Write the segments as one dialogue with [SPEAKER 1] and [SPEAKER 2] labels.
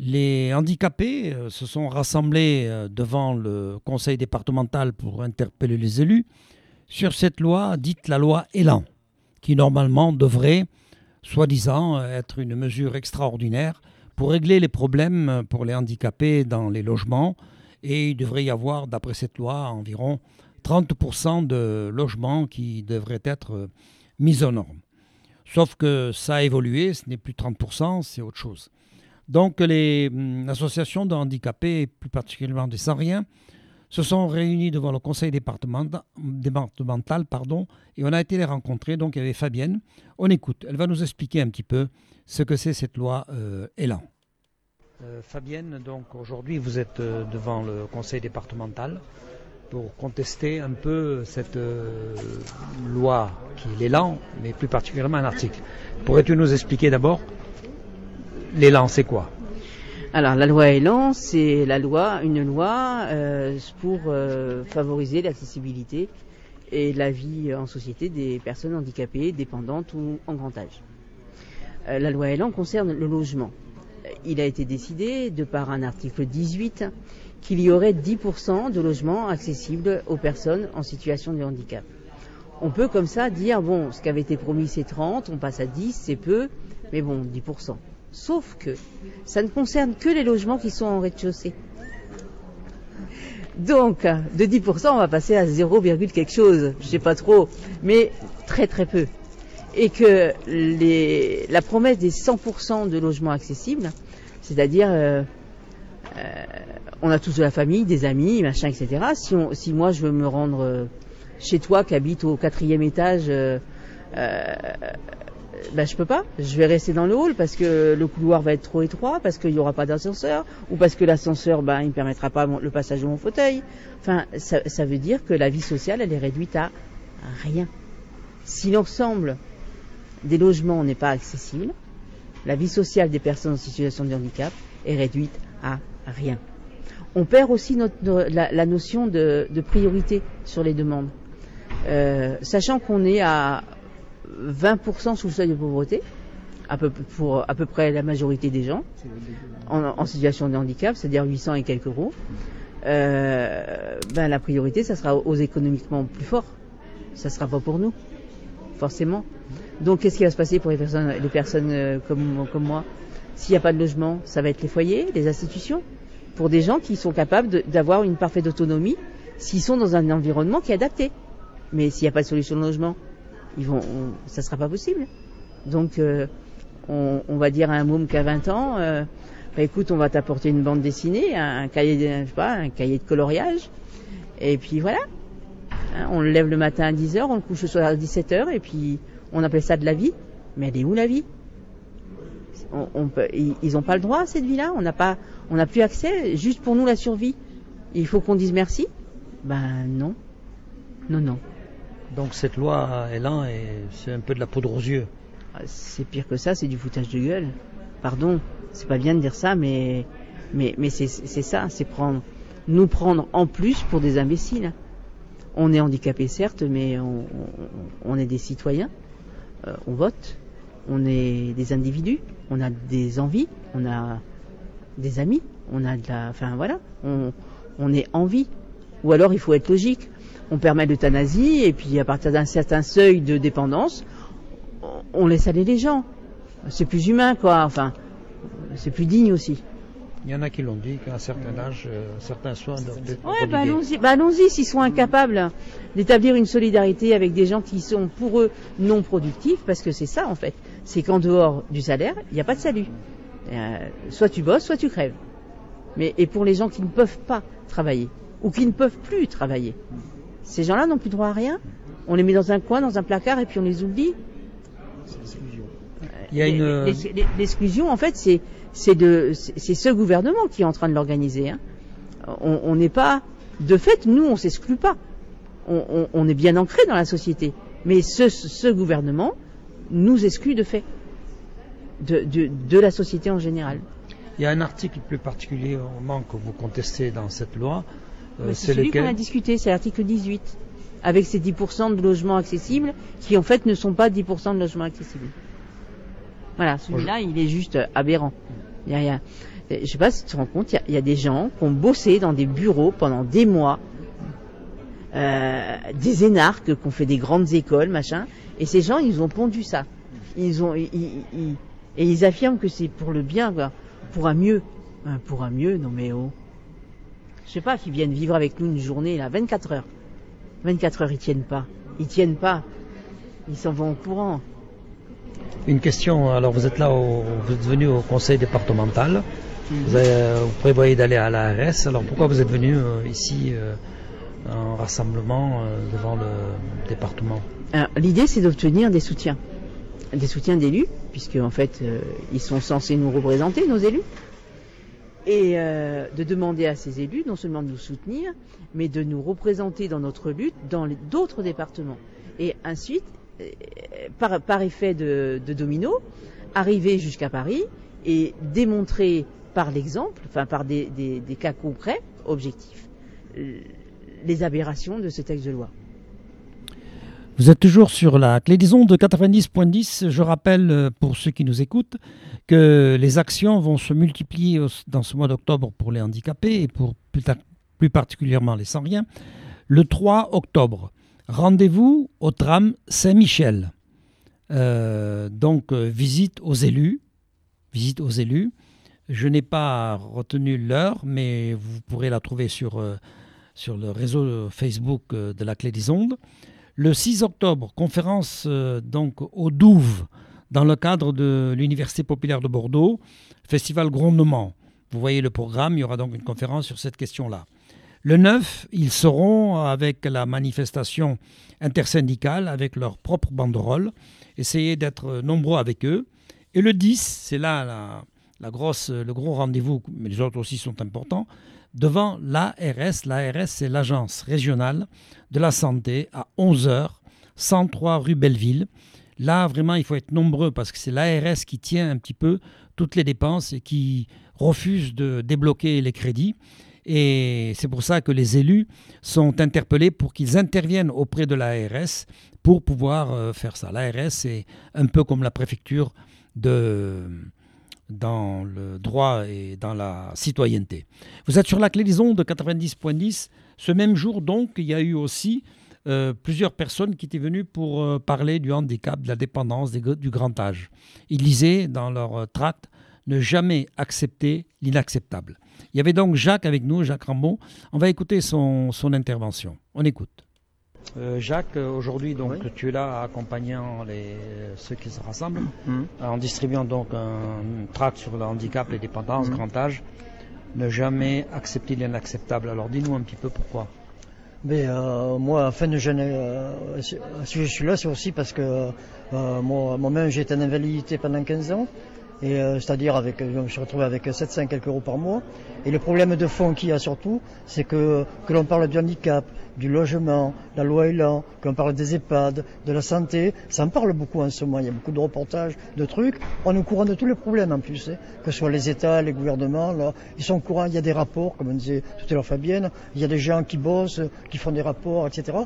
[SPEAKER 1] Les handicapés euh, se sont rassemblés euh, devant le conseil départemental pour interpeller les élus sur cette loi dite la loi Elan, qui normalement devrait, soi-disant, être une mesure extraordinaire pour régler les problèmes pour les handicapés dans les logements. Et il devrait y avoir, d'après cette loi, environ 30% de logements qui devraient être mis aux normes. Sauf que ça a évolué, ce n'est plus 30%, c'est autre chose. Donc les hum, associations de handicapés, plus particulièrement des sans-rien, se sont réunies devant le conseil départemental, pardon, et on a été les rencontrer. Donc il y avait Fabienne. On écoute. Elle va nous expliquer un petit peu ce que c'est cette loi euh, Elan. Euh, Fabienne, donc aujourd'hui vous êtes euh, devant le conseil départemental pour contester un peu cette loi qui est l'élan, mais plus particulièrement un article. Pourrais-tu nous expliquer d'abord l'élan, c'est quoi?
[SPEAKER 2] Alors la loi Elan, c'est la loi, une loi euh, pour euh, favoriser l'accessibilité et la vie en société des personnes handicapées, dépendantes ou en grand âge. Euh, la loi Elan concerne le logement. Il a été décidé, de par un article 18, qu'il y aurait 10% de logements accessibles aux personnes en situation de handicap. On peut comme ça dire, bon, ce qui avait été promis c'est 30, on passe à 10, c'est peu, mais bon, 10%. Sauf que ça ne concerne que les logements qui sont en rez-de-chaussée. Donc, de 10%, on va passer à 0, quelque chose, je sais pas trop, mais très très peu. Et que la promesse des 100% de logements accessibles, c'est-à-dire, euh, euh, on a tous de la famille, des amis, machin, etc. Si, si moi je veux me rendre euh, chez toi qui habite au quatrième étage, ben, je peux pas. Je vais rester dans le hall parce que le couloir va être trop étroit, parce qu'il n'y aura pas d'ascenseur, ou parce que l'ascenseur, ben, il ne permettra pas le passage de mon fauteuil. Enfin, ça, veut dire que la vie sociale, elle est réduite à rien. Si l'ensemble des logements n'est pas accessible, la vie sociale des personnes en situation de handicap est réduite à rien. On perd aussi notre, la, notion de, de, priorité sur les demandes. Euh, sachant qu'on est à 20% sous le seuil de pauvreté, à peu, pour à peu près la majorité des gens en, situation de handicap, c'est-à-dire 800 et quelques euros. Euh, ben la priorité, ça sera aux économiquement plus forts. Ça sera pas pour nous, forcément. Donc, qu'est-ce qui va se passer pour les personnes, euh, comme, comme moi? S'il n'y a pas de logement, ça va être les foyers, les institutions, pour des gens qui sont capables d'avoir une parfaite autonomie s'ils sont dans un environnement qui est adapté. Mais s'il n'y a pas de solution de logement, ils vont, ça sera pas possible. Donc, euh, on, on, va dire à un môme qui a 20 ans, euh, bah, écoute, on va t'apporter une bande dessinée, un, cahier, de, coloriage, et puis voilà. Hein, on le lève le matin à 10h, on le couche le soir à 17h, et puis on appelle ça de la vie. Mais elle est où la vie? On, on Ils n'ont pas le droit à cette vie-là. On on n'a plus accès. Juste pour nous la survie. Il faut qu'on dise merci. Ben non, non, non.
[SPEAKER 1] Donc cette loi Elan, c'est un peu de la poudre aux yeux.
[SPEAKER 2] Ah, c'est pire que ça, c'est du foutage de gueule. Pardon, c'est pas bien de dire ça, mais, mais, c'est ça, c'est prendre, nous prendre en plus pour des imbéciles. On est handicapé certes, mais on, on, est des citoyens, euh, on vote, on est des individus, on a des envies, on a des amis, on a de la, enfin voilà, on, on est en vie. Ou alors il faut être logique on permet l'euthanasie et puis à partir d'un certain seuil de dépendance, on laisse aller les gens. C'est plus humain, quoi. Enfin, c'est plus digne aussi.
[SPEAKER 1] Il y en a qui l'ont dit qu'à un certain âge, euh, certains soins doivent être.
[SPEAKER 2] Ouais, bah allons-y, bah allons-y s'ils sont incapables d'établir une solidarité avec des gens qui sont pour eux non productifs, parce que c'est ça en fait. C'est qu'en dehors du salaire, il n'y a pas de salut. Euh, soit tu bosses, soit tu crèves. Mais et pour les gens qui ne peuvent pas travailler ou qui ne peuvent plus travailler, ces gens-là n'ont plus droit à rien. On les met dans un coin, dans un placard, et puis on les oublie. Il y a une... L'exclusion, en fait, c'est c'est de c'est ce gouvernement qui est en train de l'organiser. Hein. On n'est pas, de fait, nous, on s'exclut pas. On, on, on, est bien ancré dans la société, mais ce, ce gouvernement nous exclut de fait de, de, de, la société en général.
[SPEAKER 1] Il y a un article plus particulièrement que vous contestez dans cette loi,
[SPEAKER 2] euh, c'est celui qu'on a discuté, c'est l'article 18, avec ces 10% de logements accessibles, qui en fait ne sont pas 10% de logements accessibles. Voilà, celui-là, il est juste aberrant. Il y a rien. Je sais pas si tu te rends compte, il y, a, des gens qui ont bossé dans des bureaux pendant des mois, euh, des énarques qui ont fait des grandes écoles, machin, et ces gens, ils ont pondu ça. Ils ont, et ils affirment que c'est pour le bien, quoi, pour un mieux. pour un mieux, non mais oh. Je sais pas, qu'ils viennent vivre avec nous une journée, là, 24 heures. 24 heures, ils tiennent pas. Ils tiennent pas. Ils s'en vont au courant.
[SPEAKER 1] Une question, alors vous êtes là, vous êtes venu au conseil départemental. Mhm. Vous, prévoyez d'aller à l'ARS. Alors pourquoi vous êtes venu euh, ici euh, en rassemblement euh, devant le département?
[SPEAKER 2] L'idée, c'est d'obtenir des soutiens. Des soutiens d'élus, puisque en fait, ils sont censés nous représenter, nos élus et euh, de demander à ces élus non seulement de nous soutenir, mais de nous représenter dans notre lutte dans d'autres départements. Et ensuite, euh, par, effet de, domino, arriver jusqu'à Paris et démontrer par l'exemple, enfin par des, cas concrets, objectifs, euh, les aberrations de ce texte de loi.
[SPEAKER 1] Vous êtes toujours sur la clé des ondes de 90.10. Je rappelle pour ceux qui nous écoutent que les actions vont se multiplier dans ce mois d'octobre pour les handicapés et pour plus, particulièrement les sans-rien. Le 3 octobre, rendez-vous au tram Saint-Michel. Euh, donc euh, visite aux élus, visite aux élus. Je n'ai pas retenu l'heure, mais vous pourrez la trouver sur, euh, sur le réseau Facebook de la Clé des Ondes. Le 6 octobre, conférence donc au Douve dans le cadre de l'Université populaire de Bordeaux, Festival Grondement. Vous voyez le programme, il y aura donc une conférence sur cette question-là. Le 9, ils seront avec la manifestation intersyndicale, avec leur propre banderole, essayer d'être nombreux avec eux. Et le 10, c'est là la, grosse, le gros rendez-vous, mais les autres aussi sont importants, devant l'ARS. L'ARS, c'est l'Agence régionale de la santé à 11h, 103 rue Belleville. Là, vraiment, il faut être nombreux parce que c'est l'ARS qui tient un petit peu toutes les dépenses et qui refuse de débloquer les crédits. Et c'est pour ça que les élus sont interpellés pour qu'ils interviennent auprès de l'ARS pour pouvoir euh, faire ça. L'ARS, c'est un peu comme la préfecture de, dans le droit et dans la citoyenneté. Vous êtes sur la clé des ondes de 90.10. Ce même jour, donc, il y a eu aussi euh, plusieurs personnes qui étaient venues pour euh, parler du handicap, de la dépendance, du grand âge. Ils lisaient dans leur euh, ne jamais accepter l'inacceptable. Il y avait donc Jacques avec nous, Jacques Rambaud. On va écouter son, intervention. On écoute. Jacques, aujourd'hui, donc, tu es là accompagnant les, ceux qui se rassemblent, mmh. en distribuant donc un tract sur le handicap, les dépendances, mmh. grand âge. Ne jamais accepter l'inacceptable. Alors, dis-nous un petit peu pourquoi.
[SPEAKER 3] Mais euh, moi, afin de jeune, euh, si je suis là, c'est aussi parce que euh, moi-même j'ai été en invalidité pendant 15 ans et euh, c'est-à-dire avec, je me suis retrouvé avec 700 quelques euros par mois. Et le problème de fond qu'il y a surtout, c'est que, que l'on parle du handicap, du logement, la loi Elan, qu'on parle des EHPAD, de la santé, ça en parle beaucoup en ce moment. Il y a beaucoup de reportages, de trucs. On est au courant de tous les problèmes en plus, hein. que ce soit les États, les gouvernements, là, ils sont au courant. Il y a des rapports, comme disait tout à l'heure Fabienne, il y a des gens qui bossent, qui font des rapports, etc.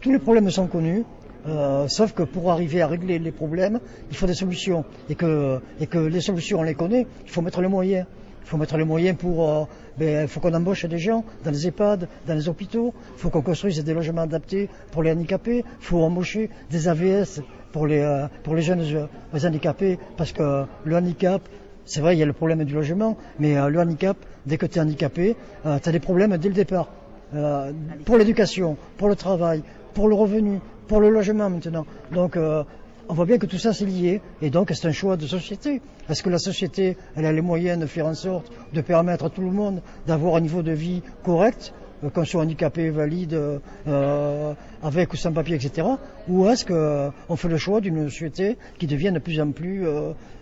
[SPEAKER 3] Tous les problèmes sont connus. Euh, sauf que pour arriver à régler les problèmes, il faut des solutions. Et que, les solutions, on les connaît, il faut mettre les moyens. Il faut mettre les moyens pour. Euh, ben, il faut qu'on embauche des gens dans les EHPAD, dans les hôpitaux. Il faut qu'on construise des logements adaptés pour les handicapés. Il faut embaucher des AVS pour les, euh, pour les jeunes handicapés. Parce que le handicap, c'est vrai, il y a le problème du logement, mais le handicap, dès que tu es handicapé, tu as des problèmes dès le départ. pour l'éducation, pour le travail, pour le revenu, pour le logement maintenant. Donc euh, on voit bien que tout ça c'est lié et donc c'est un choix de société. Est-ce que la société elle a les moyens de faire en sorte de permettre à tout le monde d'avoir un niveau de vie correct qu'on soit handicapé, valide, euh, avec ou sans papier, etc. Ou est-ce qu'on fait le choix d'une société qui devient de plus en plus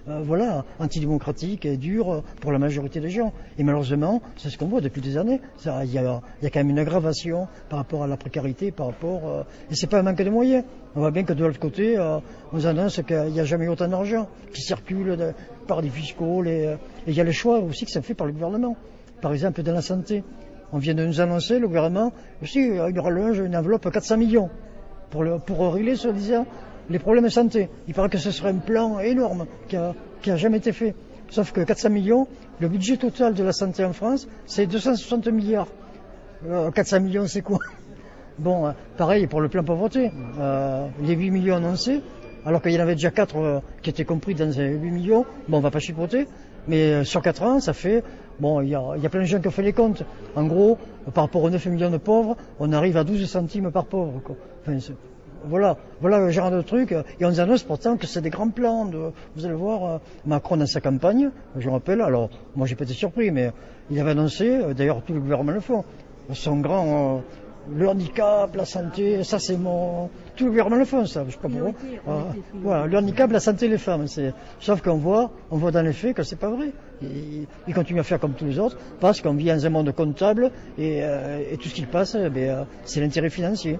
[SPEAKER 3] euh, antidémocratique et dur pour la majorité des gens. Et malheureusement, c'est ce qu'on voit depuis des années. Il y a, quand même une aggravation par rapport à la précarité, par rapport. Euh, et c'est pas un manque de moyens. On voit bien que de l'autre côté, euh, on annonce qu'il n'y a jamais autant d'argent qui circule par des fiscaux. et il y a le choix aussi que ça fait par le gouvernement. Par exemple, dans la santé. On vient de nous annoncer, le gouvernement, aussi, il rallonge une enveloppe de 400 millions pour, le, pour régler, soi-disant, les problèmes de santé. Il paraît que ce serait un plan énorme qui a, qui a jamais été fait. Sauf que 400 millions, le budget total de la santé en France, c'est 260 milliards. 400 euh, millions, c'est quoi? Bon, euh, pareil pour le plan pauvreté. Euh, les 8 millions annoncés, alors qu'il y en avait déjà 4 qui étaient compris dans ces 8 millions. Bon, on va pas chipoter, mais sur 4 ans, ça fait... Bon, il y a, plein de gens qui ont fait les comptes. En gros, par rapport aux 9 millions de pauvres, on arrive à 12 centimes par pauvre. Voilà, voilà le genre de truc. Et on nous annonce pourtant que c'est des grands plans. Vous allez voir, euh, Macron dans sa campagne, je rappelle, alors moi j'ai pas été surpris, mais il avait annoncé, euh, d'ailleurs tout le gouvernement le fait, son grand, euh, le handicap, la santé, ça c'est mon... Tout le gouvernement le fait, ça, je sais pas pourquoi. voilà, le handicap, la santé, les femmes. C'est... Sauf qu'on voit, on voit dans les faits que c'est pas vrai. Il, continue à faire comme tous les autres, parce qu'on vit dans un monde comptable et, et tout ce qu'il passe, eh c'est l'intérêt financier.